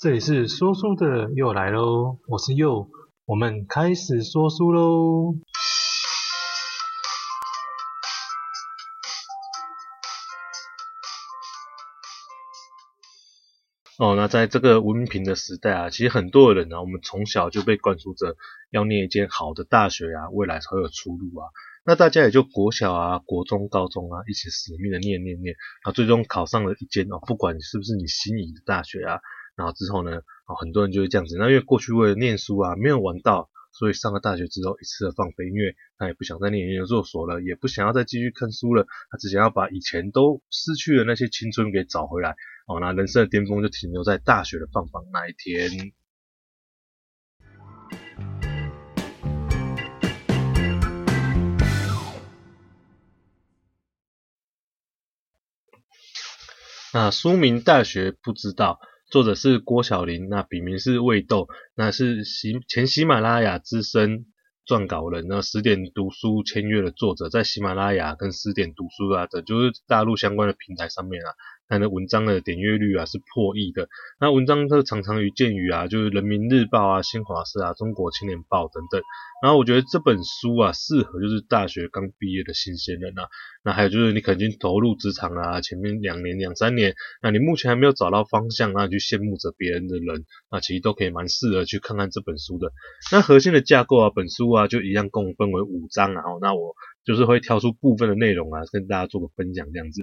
这里是说书的又来喽，我是佑，我们开始说书喽。哦，那在这个文凭的时代啊，其实很多的人啊，我们从小就被灌输着要念一间好的大学啊，未来才有出路啊。那大家也就国小啊、国中、高中啊，一起死命的念念念，啊，最终考上了一间哦，不管你是不是你心仪的大学啊。然后之后呢，啊，很多人就会这样子。那因为过去为了念书啊，没有玩到，所以上了大学之后一次的放飞，因为他也不想再念研究所了，也不想要再继续看书了，他只想要把以前都失去的那些青春给找回来。哦，那人生的巅峰就停留在大学的放榜那一天。那书名《大学不知道》。作者是郭晓林，那笔名是魏豆，那是喜前喜马拉雅资深撰稿人，那十点读书签约的作者，在喜马拉雅跟十点读书啊的，就是大陆相关的平台上面啊。他的文章的点阅率啊是破亿的，那文章它常常于见于啊，就是人民日报啊、新华社啊、中国青年报等等。然后我觉得这本书啊，适合就是大学刚毕业的新鲜人啊。那还有就是你可能已经投入职场啊，前面两年、两三年，那你目前还没有找到方向啊，去羡慕着别人的人，那其实都可以蛮适合去看看这本书的。那核心的架构啊，本书啊就一样共分为五章啊。那我就是会挑出部分的内容啊，跟大家做个分享这样子。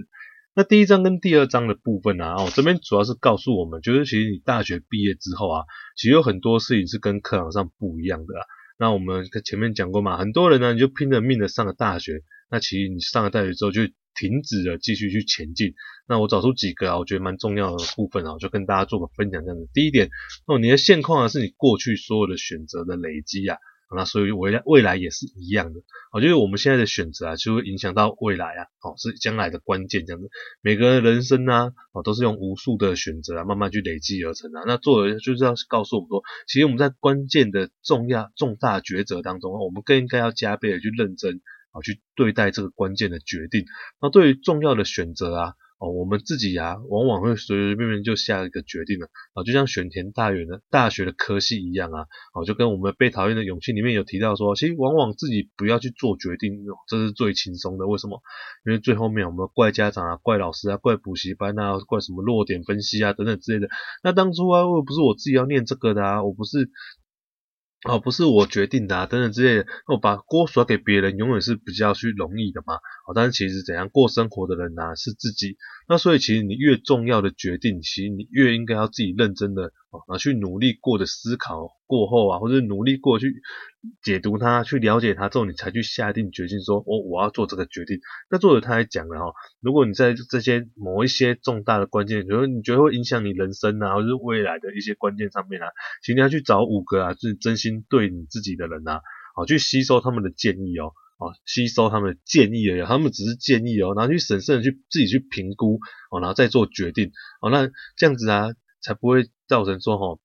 那第一章跟第二章的部分啊，哦，这边主要是告诉我们，就是其实你大学毕业之后啊，其实有很多事情是跟课堂上不一样的。那我们前面讲过嘛，很多人呢，你就拼了命的上了大学，那其实你上了大学之后就停止了继续去前进。那我找出几个啊，我觉得蛮重要的部分啊，我就跟大家做个分享这样子。第一点，哦，你的现况啊，是你过去所有的选择的累积啊。那所以未来未来也是一样的，哦，就是我们现在的选择啊，就会影响到未来啊，哦，是将来的关键这样子。每个人人生啊，哦，都是用无数的选择啊，慢慢去累积而成啊。那作者就是要告诉我们说，其实我们在关键的重要重大抉择当中，我们更应该要加倍的去认真啊，去对待这个关键的决定。那对于重要的选择啊。哦，我们自己呀、往往会随随便便就下一个决定了啊，就像选填大学的大学的科系一样啊，哦，就跟我们被讨厌的勇气里面有提到说，其实往往自己不要去做决定，这是最轻松的。为什么？因为最后面我们怪家长啊，怪老师啊，怪补习班啊，怪什么弱点分析啊等等之类的。那当初啊，我不是我自己要念这个的啊，我不是。哦，不是我决定的啊，等等之类的，我把锅甩给别人，永远是比较去容易的嘛。但是其实怎样过生活的人呢、啊，是自己。那所以其实你越重要的决定，其实你越应该要自己认真的哦，拿去努力过的思考过后啊，或者努力过去解读它，去了解它之后，你才去下定决心说，我、哦、我要做这个决定。那作者他还讲了哈，如果你在这些某一些重大的关键，比如你觉得会影响你人生啊，或者是未来的一些关键上面啊，请你要去找五个啊，就是真心对你自己的人啊，好去吸收他们的建议哦。哦，吸收他们的建议而已，他们只是建议哦，然后去审慎的去自己去评估哦，然后再做决定哦，那这样子啊，才不会造成说哦，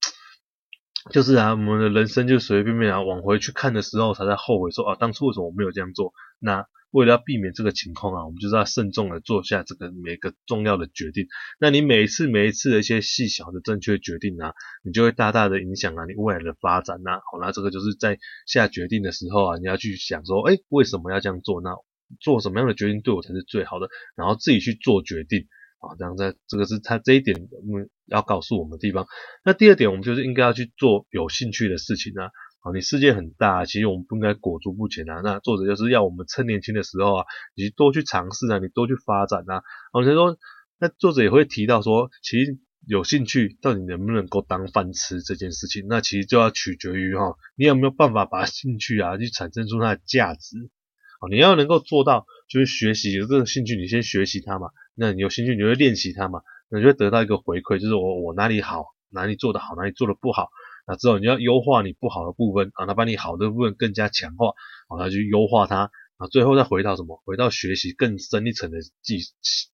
就是啊，我们的人生就随随便便啊，往回去看的时候，才在后悔说啊，当初为什么我没有这样做？那。为了要避免这个情况啊，我们就是要慎重的做下这个每个重要的决定。那你每一次每一次的一些细小的正确决定啊，你就会大大的影响啊你未来的发展呐。好，那这个就是在下决定的时候啊，你要去想说，哎，为什么要这样做？那做什么样的决定对我才是最好的？然后自己去做决定啊，这样在这个是他这一点嗯要告诉我们的地方。那第二点，我们就是应该要去做有兴趣的事情啊。啊，你世界很大，其实我们不应该裹足不前啊。那作者就是要我们趁年轻的时候啊，你多去尝试啊，你多去发展啊。我就说，那作者也会提到说，其实有兴趣到底能不能够当饭吃这件事情，那其实就要取决于哈，你有没有办法把兴趣啊去产生出它的价值。啊，你要能够做到，就是学习有这个兴趣，你先学习它嘛。那你有兴趣，你就会练习它嘛，那你就会得到一个回馈，就是我我哪里好，哪里做得好，哪里做得不好。那之后你要优化你不好的部分啊，那把你好的部分更加强化，好，那去优化它啊，最后再回到什么？回到学习更深一层的技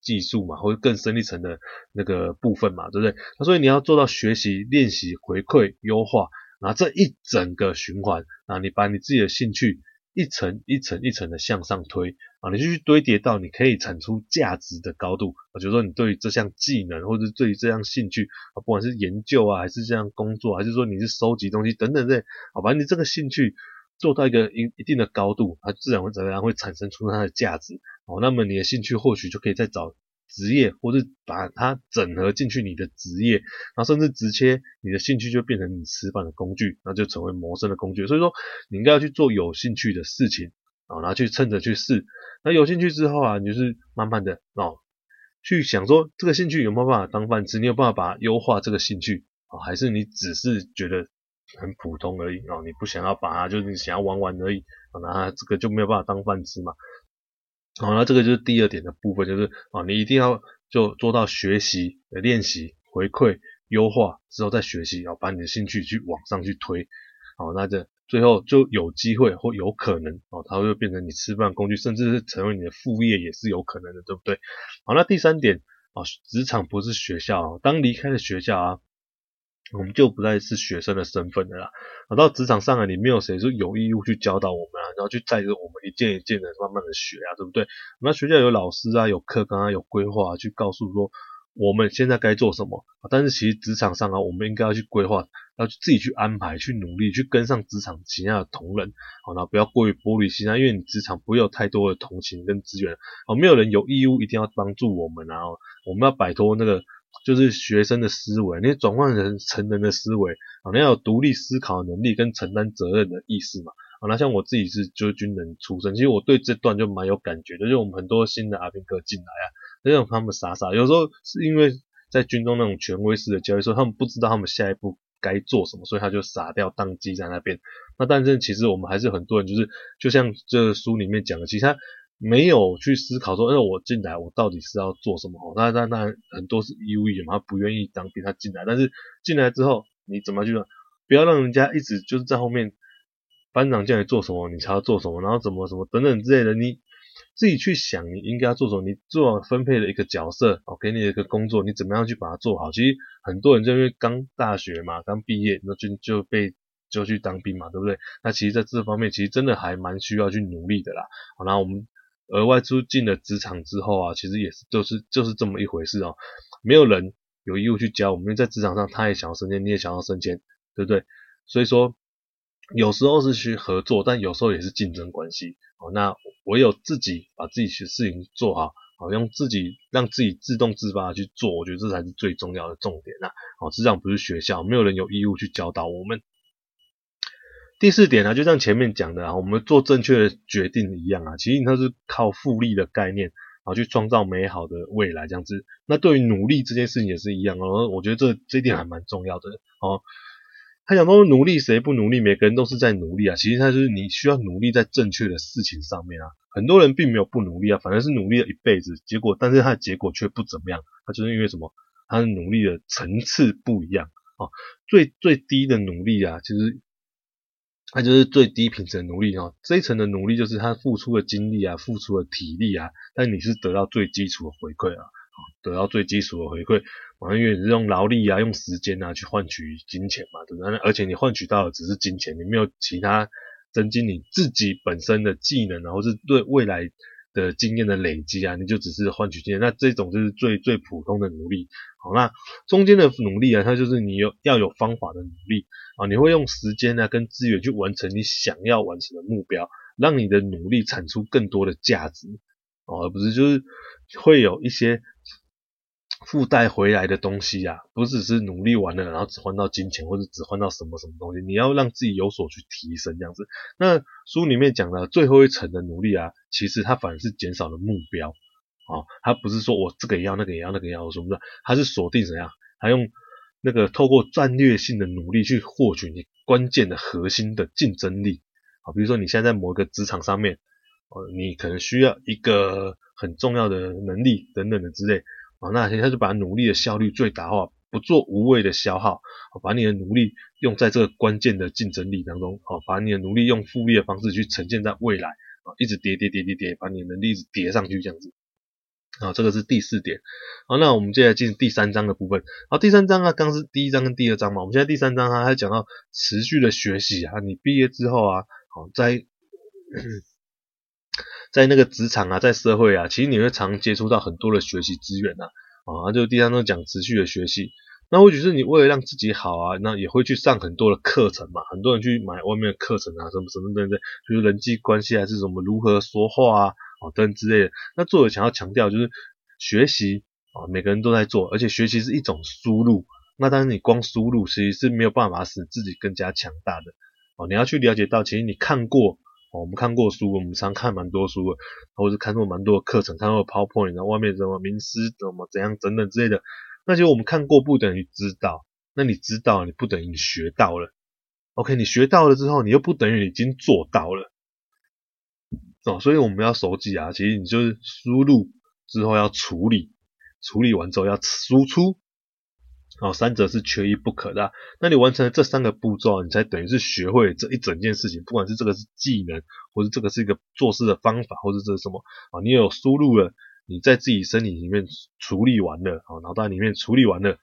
技术嘛，或者更深一层的那个部分嘛，对不对？那所以你要做到学习、练习、回馈、优化，然后这一整个循环啊，你把你自己的兴趣一层一层一层的向上推啊，你就去堆叠到你可以产出价值的高度啊，就是说你对于这项技能或者对于这项兴趣啊，不管是研究啊，还是这项工作，还是说你是收集东西等等这，好，反正你这个兴趣做到一个一一定的高度，它自然会怎么样会产生出它的价值哦，那么你的兴趣或许就可以再找。职业，或是把它整合进去你的职业，然后甚至直接你的兴趣就变成你吃饭的工具，那就成为谋生的工具。所以说，你应该要去做有兴趣的事情啊，然后去趁着去试。那有兴趣之后啊，你就是慢慢的哦，去想说这个兴趣有没有办法当饭吃？你有办法把它优化这个兴趣啊，还是你只是觉得很普通而已哦？你不想要把它，就是你想要玩玩而已啊，那这个就没有办法当饭吃嘛。好，那这个就是第二点的部分，就是啊，你一定要就做到学习、练习、回馈、优化之后再学习，然后把你的兴趣去往上去推。好，那这最后就有机会或有可能哦，它会变成你吃饭工具，甚至是成为你的副业也是有可能的，对不对？好，那第三点啊，职场不是学校啊，当离开了学校啊。我们就不再是学生的身份了啦。到职场上啊，你没有谁是有义务去教导我们啊，然后去带着我们一件一件的慢慢的学啊，对不对？那学校有老师啊，有课纲啊，有规划啊，去告诉说我们现在该做什么。但是其实职场上啊，我们应该要去规划，要去自己去安排，去努力，去跟上职场其他的同仁。好，那不要过于玻璃心啊，因为你职场不会有太多的同情跟资源。哦，没有人有义务一定要帮助我们啊，我们要摆脱那个。就是学生的思维，你转换成成人的思维啊，你要有独立思考能力跟承担责任的意识嘛啊，那像我自己是就是军人出身，其实我对这段就蛮有感觉的，就是我们很多新的阿兵哥进来啊，那种他们傻傻，有时候是因为在军中那种权威式的教育，说他们不知道他们下一步该做什么，所以他就傻掉当机在那边。那但是其实我们还是很多人，就是就像这书里面讲的，其实他。没有去思考说，那我进来我到底是要做什么？那那那很多是义务役嘛，他不愿意当兵，他进来，但是进来之后你怎么去？不要让人家一直就是在后面，班长叫你做什么你才要做什么，然后怎么什么等等之类的，你自己去想你应该要做什么，你做分配的一个角色哦，给你一个工作，你怎么样去把它做好？其实很多人就因为刚大学嘛，刚毕业那就就被就去当兵嘛，对不对？那其实在这方面其实真的还蛮需要去努力的啦。好，那我们。额外出进了职场之后啊，其实也是就是就是这么一回事哦。没有人有义务去教我们，因为在职场上他也想要升迁，你也想要升迁，对不对？所以说有时候是去合作，但有时候也是竞争关系。哦，那唯有自己把自己的事情做好，好用自己让自己自动自发的去做，我觉得这才是最重要的重点呐。哦，职场不是学校，没有人有义务去教导我们。第四点呢，就像前面讲的啊，我们做正确的决定一样啊，其实它是靠复利的概念，然后去创造美好的未来这样子。那对于努力这件事情也是一样哦，我觉得这这一点还蛮重要的哦。他讲说努力谁不努力，每个人都是在努力啊。其实他就是你需要努力在正确的事情上面啊。很多人并没有不努力啊，反而是努力了一辈子，结果但是他的结果却不怎么样。他就是因为什么？他的努力的层次不一样啊。最最低的努力啊，其实。那就是最低品质的努力啊，这一层的努力就是他付出的精力啊，付出的体力啊，但你是得到最基础的回馈啊，得到最基础的回馈，因为你是用劳力啊，用时间啊去换取金钱嘛，对不对？而且你换取到的只是金钱，你没有其他增进你自己本身的技能，然后是对未来的经验的累积啊，你就只是换取经验，那这种就是最最普通的努力。好，那中间的努力啊，它就是你有要有方法的努力啊，你会用时间啊跟资源去完成你想要完成的目标，让你的努力产出更多的价值，而不是就是会有一些。附带回来的东西啊，不只是努力完了，然后只换到金钱，或者只换到什么什么东西，你要让自己有所去提升这样子。那书里面讲的最后一层的努力啊，其实它反而是减少了目标啊，它不是说我这个也要，那个也要，那个也要什么的，它是锁定怎样，它用那个透过战略性的努力去获取你关键的核心的竞争力啊，比如说你现在在某一个职场上面，呃，你可能需要一个很重要的能力等等的之类。啊，那他就把努力的效率最大化，不做无谓的消耗，把你的努力用在这个关键的竞争力当中，好，把你的努力用复利的方式去呈现在未来，啊，一直叠叠叠叠叠，把你的能力一直叠上去这样子，啊，这个是第四点，好，那我们接下来进第三章的部分，好，第三章啊，刚是第一章跟第二章嘛，我们现在第三章啊，还讲到持续的学习啊，你毕业之后啊，好，在在那个职场啊，在社会啊，其实你会常接触到很多的学习资源啊，啊，就第三章讲持续的学习。那或许是你为了让自己好啊，那也会去上很多的课程嘛，很多人去买外面的课程啊，什么什么等等，就是人际关系还是什么如何说话啊，啊等之类的。那作者想要强调就是学习啊，每个人都在做，而且学习是一种输入。那当然你光输入其实是没有办法使自己更加强大的哦，你要去了解到，其实你看过。哦，我们看过书，我们常看蛮多书的，或者是看过蛮多的课程，看过 PowerPoint，然后外面什么名师怎么怎样等等之类的。那些我们看过不等于知道，那你知道你不等于你学到了。OK，你学到了之后，你又不等于已经做到了。哦，所以我们要熟记啊，其实你就是输入之后要处理，处理完之后要输出。哦，三者是缺一不可的。那你完成了这三个步骤，你才等于是学会这一整件事情。不管是这个是技能，或者这个是一个做事的方法，或者这是什么啊，你有输入了，你在自己身体里面处理完了，啊，脑袋里面处理完了，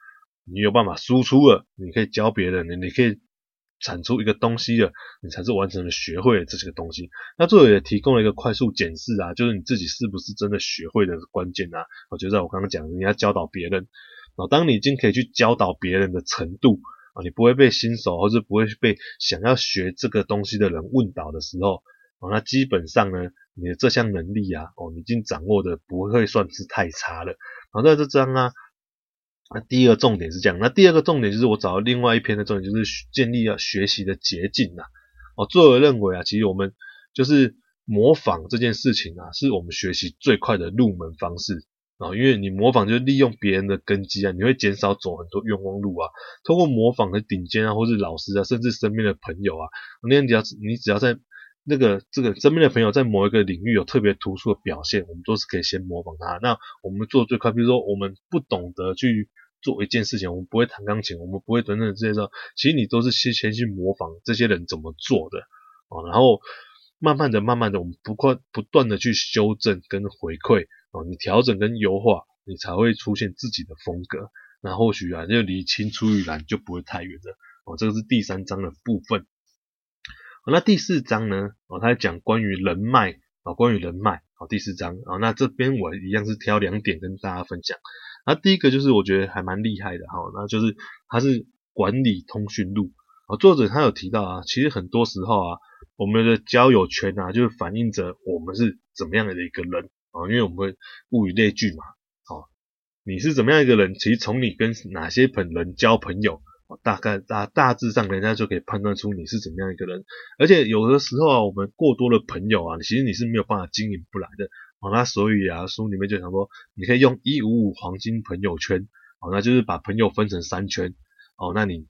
你有办法输出了，你可以教别人，你你可以产出一个东西了，你才是完成了学会了这些个东西。那作者也提供了一个快速检视啊，就是你自己是不是真的学会的关键啊。我觉得我刚刚讲的，你要教导别人。哦，当你已经可以去教导别人的程度啊，你不会被新手或者不会被想要学这个东西的人问倒的时候，啊，那基本上呢，你的这项能力啊，哦，已经掌握的不会算是太差了。好，那这章啊，那第一个重点是这样，那第二个重点就是我找到另外一篇的重点，就是建立要学习的捷径呐。哦，作者认为啊，其实我们就是模仿这件事情啊，是我们学习最快的入门方式。啊，因为你模仿就是利用别人的根基啊，你会减少走很多冤枉路啊。通过模仿的顶尖啊，或是老师啊，甚至身边的朋友啊，那你只要你只要在那个这个身边的朋友在某一个领域有特别突出的表现，我们都是可以先模仿他。那我们做最快，比如说我们不懂得去做一件事情，我们不会弹钢琴，我们不会等等这些时候，其实你都是先先去模仿这些人怎么做的啊，然后慢慢的、慢慢的，我们不断不断的去修正跟回馈。你调整跟优化，你才会出现自己的风格。那或许啊，就离青出于蓝就不会太远了。哦，这个是第三章的部分。哦，那第四章呢？哦，他在讲关于人脉啊，关于人脉。好，第四章啊，那这边我一样是挑两点跟大家分享。那第一个就是我觉得还蛮厉害的哈，那就是它是管理通讯录。啊，作者他有提到啊，其实很多时候啊，我们的交友圈啊，就是反映着我们是怎么样的一个人。啊，因为我们物以类聚嘛，好，你是怎么样一个人，其实从你跟哪些朋人交朋友，大概大大致上人家就可以判断出你是怎么样一个人。而且有的时候啊，我们过多的朋友啊，其实你是没有办法经营不来的。好，那所以啊，书里面就想说，你可以用一五五黄金朋友圈，好，那就是把朋友分成三圈，哦，那你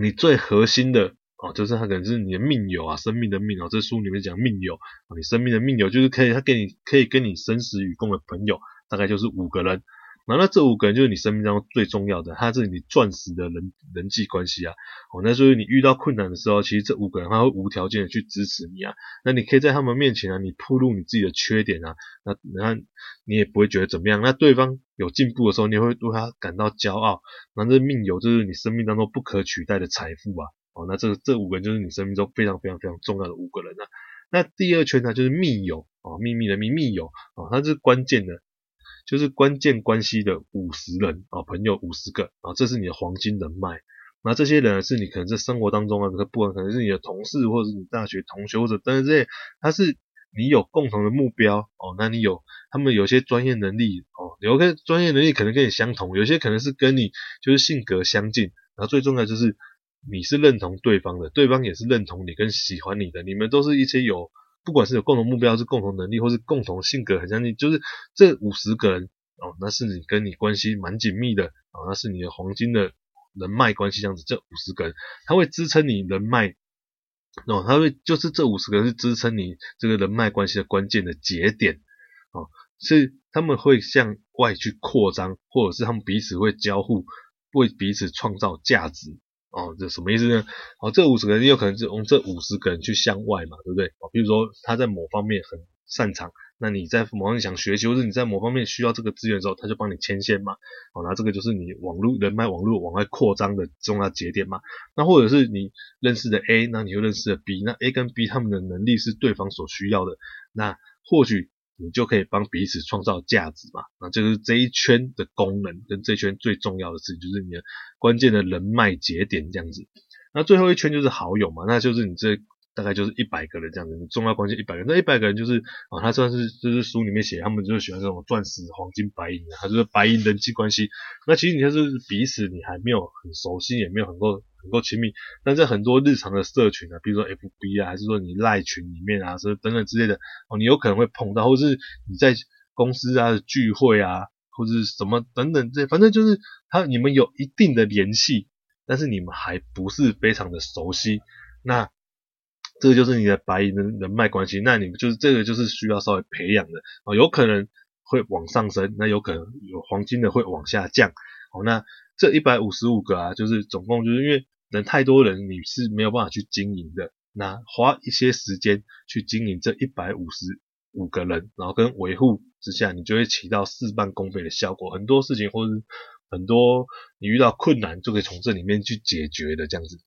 你最核心的。哦，就是他可能是你的命友啊，生命的命哦。这书里面讲命友，你生命的命友就是可以，他给你可以跟你生死与共的朋友，大概就是五个人。那那这五个人就是你生命当中最重要的，他是你钻石的人人际关系啊。哦，那所以你遇到困难的时候，其实这五个人他会无条件的去支持你啊。那你可以在他们面前啊，你暴露你自己的缺点啊，那那你也不会觉得怎么样。那对方有进步的时候，你会对他感到骄傲。那这命友就是你生命当中不可取代的财富啊。哦，那这这五个人就是你生命中非常非常非常重要的五个人啊。那第二圈呢，就是密友哦，秘密的秘密友哦，它是关键的，就是关键关系的五十人啊，朋友五十个啊，这是你的黄金人脉。那这些人是你可能在生活当中啊，不管可能是你的同事，或者是你大学同学，或者等等这些，他是你有共同的目标哦。那你有他们有些专业能力哦，有些专业能力可能跟你相同，有些可能是跟你就是性格相近。然后最重要就是。你是认同对方的，对方也是认同你跟喜欢你的，你们都是一些有，不管是有共同目标，是共同能力，或是共同性格很相近，就是这五十个人哦，那是你跟你关系蛮紧密的哦，那是你的黄金的人脉关系这样子，这五十个人他会支撑你人脉哦，他会就是这五十个人是支撑你这个人脉关系的关键的节点哦，是他们会向外去扩张，或者是他们彼此会交互，为彼此创造价值。哦，这什么意思呢？哦，这五十个人有可能是用这五十个人去向外嘛，对不对？哦，比如说他在某方面很擅长。那你在某方面想学习，或者你在某方面需要这个资源的时候，他就帮你牵线嘛。哦，那这个就是你网络人脉网络往外扩张的重要节点嘛。那或者是你认识的 A，那你又认识的 B，那 A 跟 B 他们的能力是对方所需要的，那或许你就可以帮彼此创造价值嘛。那就是这一圈的功能跟这一圈最重要的事情，就是你的关键的人脉节点这样子。那最后一圈就是好友嘛，那就是你这。大概就是一百个人这样子，你重要关系一百个人，那一百个人就是啊，他算是就是书里面写，他们就是喜欢这种钻石、黄金、白银的，他就是白银人际关系。那其实你就是彼此你还没有很熟悉，也没有很够很够亲密，但在很多日常的社群啊，比如说 FB 啊，还是说你赖群里面啊，是等等之类的哦，你有可能会碰到，或者是你在公司啊聚会啊，或者是什么等等这，反正就是他你们有一定的联系，但是你们还不是非常的熟悉，那。这个就是你的白银的人脉关系，那你们就是这个就是需要稍微培养的哦，有可能会往上升，那有可能有黄金的会往下降。哦，那这一百五十五个啊，就是总共就是因为人太多人，你是没有办法去经营的。那花一些时间去经营这一百五十五个人，然后跟维护之下，你就会起到事半功倍的效果。很多事情或者很多你遇到困难，就可以从这里面去解决的这样子。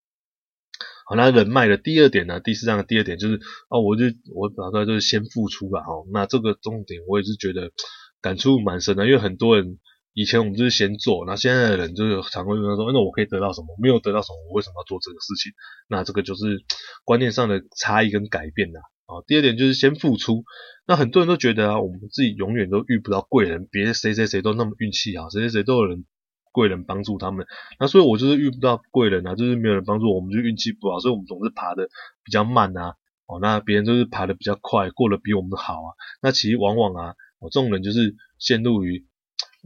好，那人脉的第二点呢，第四章的第二点就是，哦，我就我打算就是先付出吧，哦，那这个重点我也是觉得感触蛮深的，因为很多人以前我们就是先做，那现在的人就是常会问说，那我可以得到什么？没有得到什么，我为什么要做这个事情？那这个就是观念上的差异跟改变呐。啊，第二点就是先付出，那很多人都觉得啊，我们自己永远都遇不到贵人，别谁谁谁都那么运气好，谁谁谁都有人。贵人帮助他们，那所以我就是遇不到贵人啊，就是没有人帮助我，们就运气不好，所以我们总是爬得比较慢啊。哦，那别人就是爬得比较快，过得比我们好啊。那其实往往啊，我这种人就是陷入于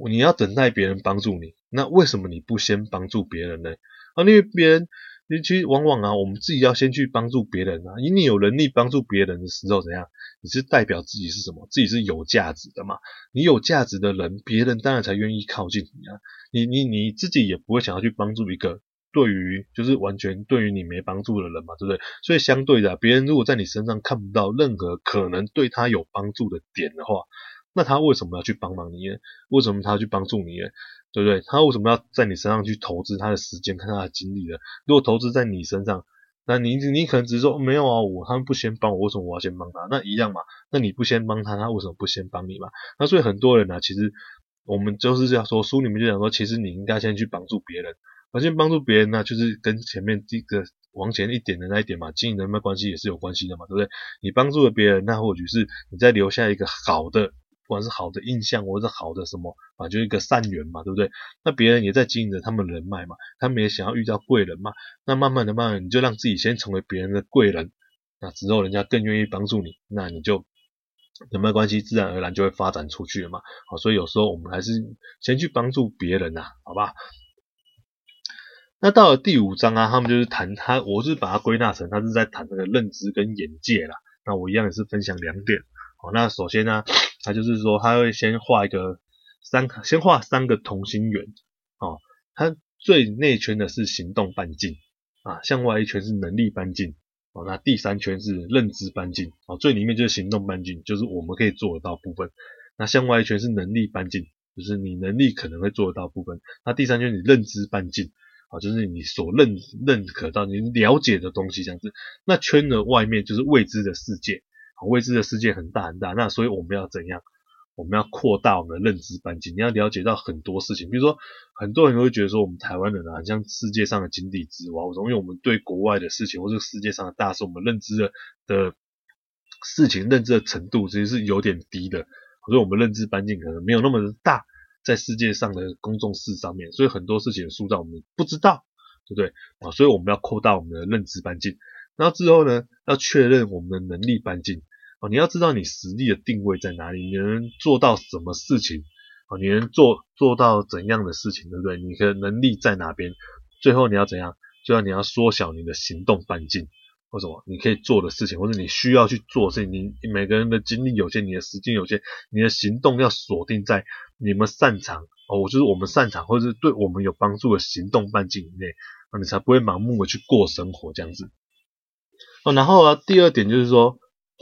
你要等待别人帮助你，那为什么你不先帮助别人呢？啊，因为别人。你其实往往啊，我们自己要先去帮助别人啊，因为你有能力帮助别人的时候，怎样？你是代表自己是什么？自己是有价值的嘛？你有价值的人，别人当然才愿意靠近你啊。你你你自己也不会想要去帮助一个对于就是完全对于你没帮助的人嘛，对不对？所以相对的，别人如果在你身上看不到任何可能对他有帮助的点的话，那他为什么要去帮忙你呢？为什么他要去帮助你呢？对不对？他为什么要在你身上去投资他的时间、看他的精力呢？如果投资在你身上，那你你可能只是说没有啊，我他们不先帮我，为什么我要先帮他？那一样嘛。那你不先帮他，他为什么不先帮你嘛？那所以很多人呢、其实我们就是这样说，书里面就讲说，其实你应该先去帮助别人，而先帮助别人呢，就是跟前面这个往前一点的那一点嘛，经营人脉关系也是有关系的嘛，对不对？你帮助了别人，那或许是你在留下一个好的。不管是好的印象，或者是好的什么啊，就是一个善缘嘛，对不对？那别人也在经营着他们人脉嘛，他们也想要遇到贵人嘛。那慢慢的、慢慢，你就让自己先成为别人的贵人，那之后人家更愿意帮助你，那你就人脉关系自然而然就会发展出去了嘛。好，所以有时候我们还是先去帮助别人呐，好吧？那到了第五章啊，他们就是谈他，我是把它归纳成他是在谈那个认知跟眼界啦。那我一样也是分享两点。好，那首先呢。他就是说，他会先画一个三，先画三个同心圆，哦，他最内圈的是行动半径，啊，向外一圈是能力半径，哦，那第三圈是认知半径，哦，最里面就是行动半径，就是我们可以做得到部分，那向外一圈是能力半径，就是你能力可能会做得到部分，那第三圈你认知半径，啊，就是你所认认可到你了解的东西这样子，那圈的外面就是未知的世界。未知的世界很大很大，那所以我们要怎样？我们要扩大我们的认知半径。你要了解到很多事情，比如说很多人会觉得说我们台湾人啊，像世界上的井底之蛙，我因为我们对国外的事情或者世界上的大事，我们认知的的事情认知的程度其实是有点低的，所以我们认知半径可能没有那么的大，在世界上的公众事上面，所以很多事情塑造我们不知道，对不对啊？所以我们要扩大我们的认知半径，然后之后呢，要确认我们的能力半径。哦，你要知道你实力的定位在哪里，你能做到什么事情？哦，你能做做到怎样的事情，对不对？你的能力在哪边？最后你要怎样？最后你要缩小你的行动半径，或什么？你可以做的事情，或者你需要去做的事情。你每个人的精力有限，你的时间有限，你的行动要锁定在你们擅长哦，我就是我们擅长，或者是对我们有帮助的行动半径以内，那你才不会盲目的去过生活这样子。哦，然后啊，第二点就是说。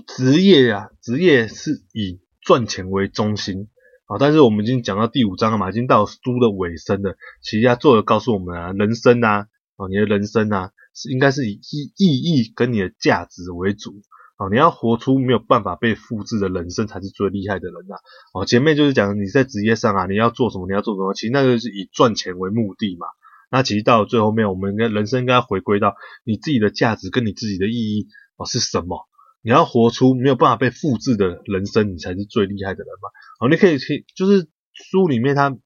职业啊，职业是以赚钱为中心啊。但是我们已经讲到第五章了嘛，已经到书的尾声了。其实他作者告诉我们啊，人生啊，啊，你的人生啊，是应该是以意意义跟你的价值为主啊。你要活出没有办法被复制的人生，才是最厉害的人呐。哦，前面就是讲你在职业上啊，你要做什么，你要做什么，其实那个是以赚钱为目的嘛。那其实到了最后面，我们应该人生应该回归到你自己的价值跟你自己的意义哦是什么？你要活出没有办法被复制的人生，你才是最厉害的人嘛。哦，你可以去，就是书里面他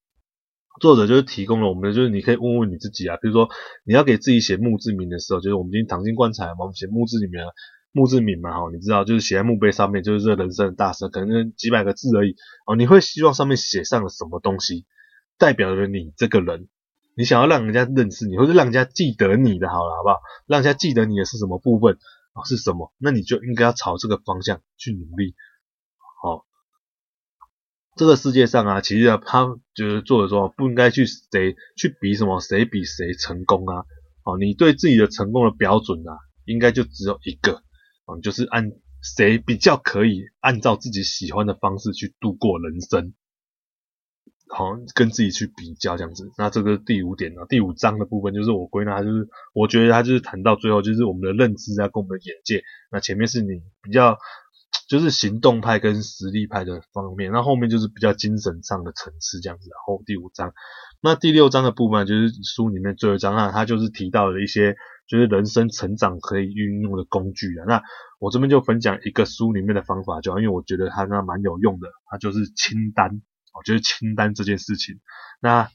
作者就是提供了我们的，就是你可以问问你自己啊，比如说你要给自己写墓志铭的时候，就是我们已经躺进棺材嘛，我们写墓志里面墓志铭嘛，哈，你知道就是写在墓碑上面，就是这人生的大事，可能几百个字而已。哦，你会希望上面写上了什么东西，代表了你这个人？你想要让人家认识你，或者让人家记得你的，好了，好不好？让人家记得你的是什么部分？啊，是什么？那你就应该要朝这个方向去努力。好，这个世界上啊，其实啊，他就是作者说不应该去谁去比什么，谁比谁成功啊。哦，你对自己的成功的标准啊，应该就只有一个，嗯，就是按谁比较可以按照自己喜欢的方式去度过人生。好，跟自己去比较这样子，那这个第五点呢，第五章的部分就是我归纳，就是我觉得他就是谈到最后，就是我们的认知啊，跟我们的眼界。那前面是你比较就是行动派跟实力派的方面，那后面就是比较精神上的层次这样子。然后第五章，那第六章的部分就是书里面最后一章啊，他就是提到了一些就是人生成长可以运用的工具啊。那我这边就分享一个书里面的方法，就因为我觉得它那蛮有用的，它就是清单。哦，就是清单这件事情。那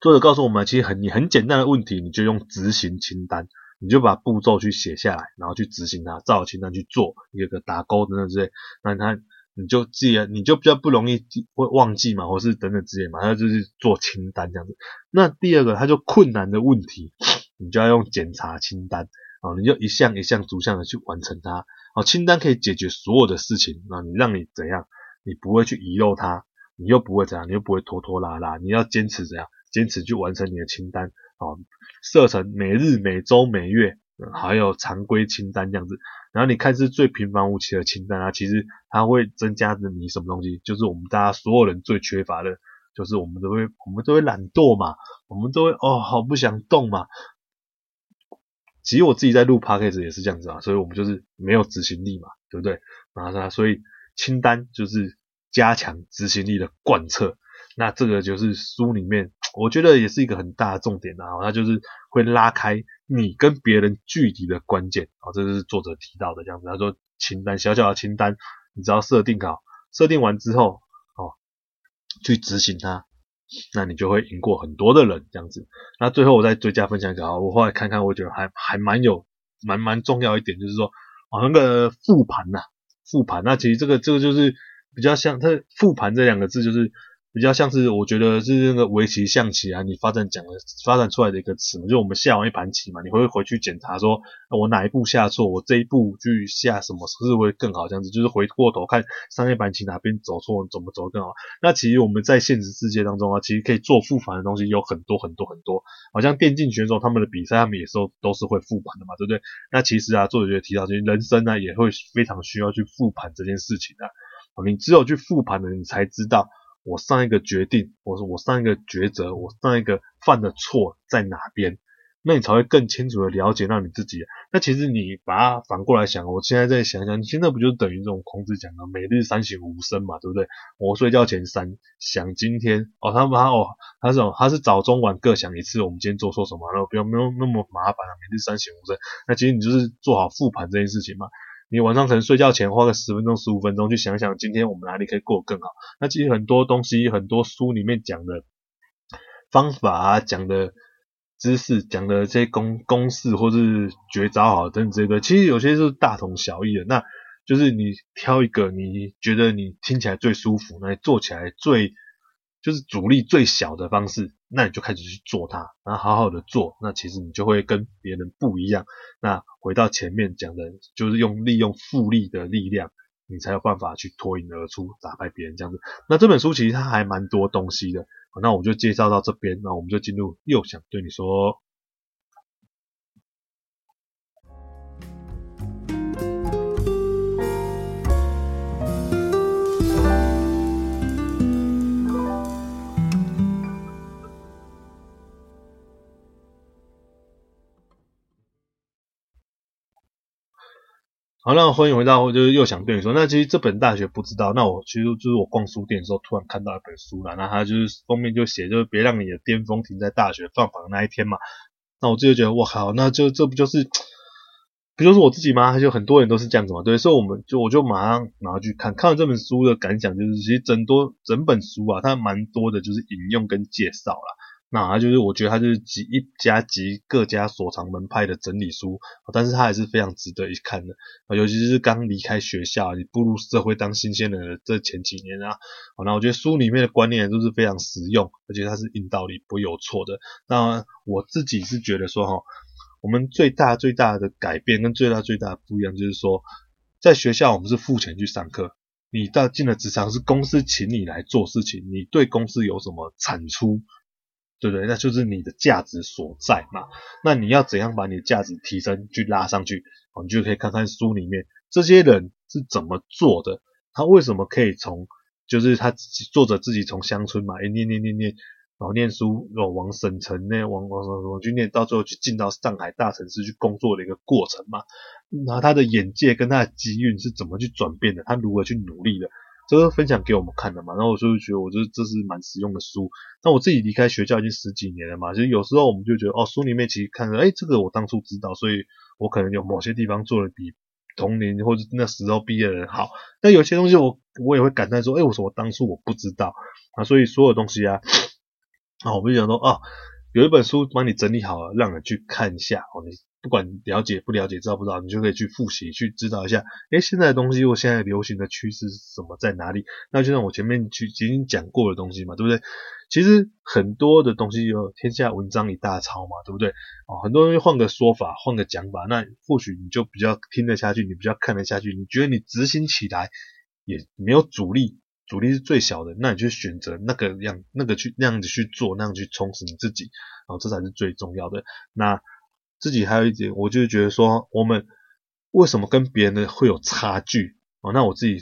作者告诉我们，其实很你很简单的问题，你就用执行清单，你就把步骤去写下来，然后去执行它，照清单去做，一个个打勾等等之类。那他你就记得，你就比较不容易会忘记嘛，或是等等之类嘛。他就是做清单这样子。那第二个，他就困难的问题，你就要用检查清单啊，你就一项一项逐项的去完成它。哦，清单可以解决所有的事情啊，你让你怎样，你不会去遗漏它。你又不会怎样，你又不会拖拖拉拉，你要坚持怎样？坚持去完成你的清单啊，设成每日、每周、每月，还有常规清单这样子。然后你看是最平凡无奇的清单啊，其实它会增加着你什么东西？就是我们大家所有人最缺乏的，就是我们都会，我们都会懒惰嘛，我们都会哦，好不想动嘛。其实我自己在录 podcast 也是这样子啊，所以我们就是没有执行力嘛，对不对？然后所以清单就是。加强执行力的贯彻，那这个就是书里面，我觉得也是一个很大的重点啊，它就是会拉开你跟别人距离的关键啊，这就是作者提到的这样子。他说清单，小小的清单，你只要设定好，设定完之后，哦，去执行它，那你就会赢过很多的人这样子。那最后我再追加分享一个啊，我后来看看，我觉得还还蛮有蛮蛮重要一点，就是说啊那个复盘呐，复盘，那其实这个这个就是。比较像它“复盘”这两个字，就是比较像是我觉得是那个围棋、象棋啊，你发展讲的发展出来的一个词嘛，就我们下完一盘棋嘛，你会回去检查说，我哪一步下错，我这一步去下什么是不是会更好？这样子就是回过头看上一盘棋哪边走错，怎么走更好。那其实我们在现实世界当中啊，其实可以做复盘的东西有很多很多很多，好像电竞选手他们的比赛，他们也是都是会复盘的嘛，对不对？那其实啊，作者也提到，其实人生呢也会非常需要去复盘这件事情的。你只有去复盘了，你才知道我上一个决定，我说我上一个抉择，我上一个犯的错在哪边，那你才会更清楚的了解到你自己。那其实你把它反过来想，我现在在想想，你现在不就等于这种孔子讲的“每日三省吾身”嘛，对不对？我睡觉前三想今天哦，他他哦，他是他是早中晚各想一次，我们今天做错什么，然后不要没有那么麻烦啊，每日三省吾身。那其实你就是做好复盘这件事情嘛。你晚上可能睡觉前花个十分钟、十五分钟去想想，今天我们哪里可以过得更好。那其实很多东西，很多书里面讲的方法啊，讲的知识，讲的这些公公式或是绝招好等等这个，其实有些是大同小异的。那就是你挑一个你觉得你听起来最舒服，那做起来最就是阻力最小的方式，那你就开始去做它，然后好好的做，那其实你就会跟别人不一样。那回到前面讲的，就是用利用复利的力量，你才有办法去脱颖而出，打败别人这样子。那这本书其实它还蛮多东西的，那我就介绍到这边，那我们就进入又想对你说。好，那欢迎回到，我就是又想对你说，那其实这本大学不知道，那我其实就是我逛书店的时候突然看到一本书啦，那它就是封面就写，就是别让你的巅峰停在大学放榜的那一天嘛。那我自己就觉得，我靠，那就这不就是，不就是我自己吗？就很多人都是这样子嘛，对，所以我们就我就马上拿去看，看了这本书的感想就是，其实整多整本书啊，它蛮多的就是引用跟介绍啦。那就是，我觉得它就是集一家集各家所长门派的整理书，但是它还是非常值得一看的，尤其是刚离开学校，你步入社会当新鲜人的这前几年啊，那我觉得书里面的观念都是非常实用，而且它是硬道理，不会有错的。那我自己是觉得说哈，我们最大最大的改变跟最大最大的不一样，就是说在学校我们是付钱去上课，你到进了职场是公司请你来做事情，你对公司有什么产出？对不对？那就是你的价值所在嘛。那你要怎样把你的价值提升，去拉上去？你就可以看看书里面这些人是怎么做的。他为什么可以从，就是他自己作者自己从乡村嘛，哎，念念念念，然后念书，然后往省城那往往往往去念，到最后去进到上海大城市去工作的一个过程嘛。然后他的眼界跟他的机运是怎么去转变的？他如何去努力的？这个分享给我们看的嘛，然后我就觉得，我觉得这是蛮实用的书。那我自己离开学校已经十几年了嘛，其实有时候我们就觉得，哦，书里面其实看着，哎，这个我当初知道，所以我可能有某些地方做的比同龄或者那时候毕业的人好。但有些东西我我也会感叹说，哎，我说我当初我不知道啊，所以所有东西啊，啊，我们就想说，哦，有一本书帮你整理好了，让你去看一下，哦，你。不管了解不了解，知道不知道，你就可以去复习，去知道一下，诶，现在的东西，我现在流行的趋势是什么，在哪里？那就像我前面去已经讲过的东西嘛，对不对？其实很多的东西有天下文章一大抄嘛，对不对？哦，很多东西换个说法，换个讲法，那或许你就比较听得下去，你比较看得下去，你觉得你执行起来也没有阻力，阻力是最小的，那你就选择那个样，那个去那样子去做，那样去充实你自己，然后这才是最重要的。那。自己还有一点，我就是觉得说，我们为什么跟别人的会有差距？哦，那我自己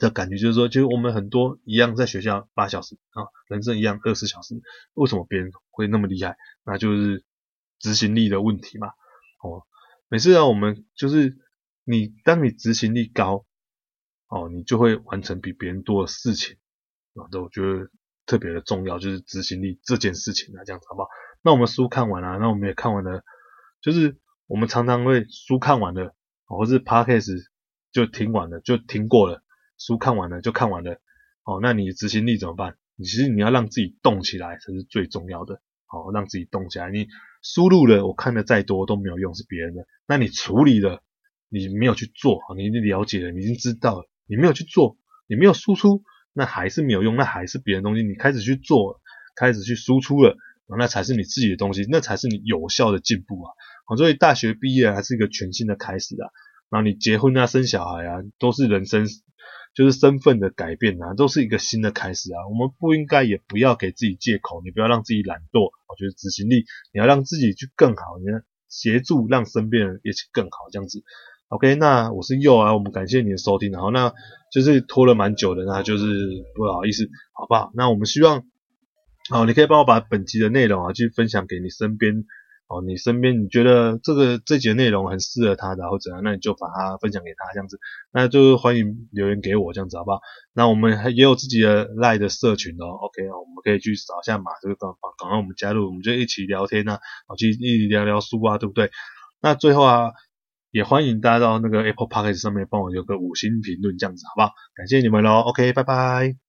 的感觉就是说，就是我们很多一样在学校八小时啊，人生一样二十小时，为什么别人会那么厉害？那就是执行力的问题嘛。哦，每次让我们就是你，当你执行力高，哦，你就会完成比别人多的事情啊。这我觉得特别的重要，就是执行力这件事情啊，这样子好不好？那我们书看完了，那我们也看完了，就是我们常常会书看完了，或是 podcast 就听完了，就听过了，书看完了就看完了，哦，那你执行力怎么办？你其实你要让自己动起来才是最重要的，哦，让自己动起来。你输入了，我看的再多都没有用，是别人的。那你处理了，你没有去做，你已经了解了，你已经知道了，你没有去做，你没有输出，那还是没有用，那还是别人东西。你开始去做，开始去输出了。那才是你自己的东西，那才是你有效的进步啊！所以大学毕业还是一个全新的开始啊。然后你结婚啊、生小孩啊，都是人生就是身份的改变啊，都是一个新的开始啊。我们不应该也不要给自己借口，你不要让自己懒惰，我觉得执行力，你要让自己去更好，你要协助让身边人一起更好，这样子。OK，那我是佑啊，我们感谢你的收听，然后那就是拖了蛮久的，那就是不好意思，好不好？那我们希望。好，你可以帮我把本集的内容啊，去分享给你身边哦，你身边你觉得这个这集的内容很适合他的或者怎样，那你就把它分享给他这样子，那就欢迎留言给我这样子好不好？那我们也有自己的赖的社群哦，OK 哦，我们可以去扫一下码这个地方，赶快我们加入，我们就一起聊天呐啊，去一起聊聊书啊，对不对？那最后啊，也欢迎大家到那个 Apple Podcast 上面帮我留个五星评论这样子好不好？感谢你们喽，OK，拜拜。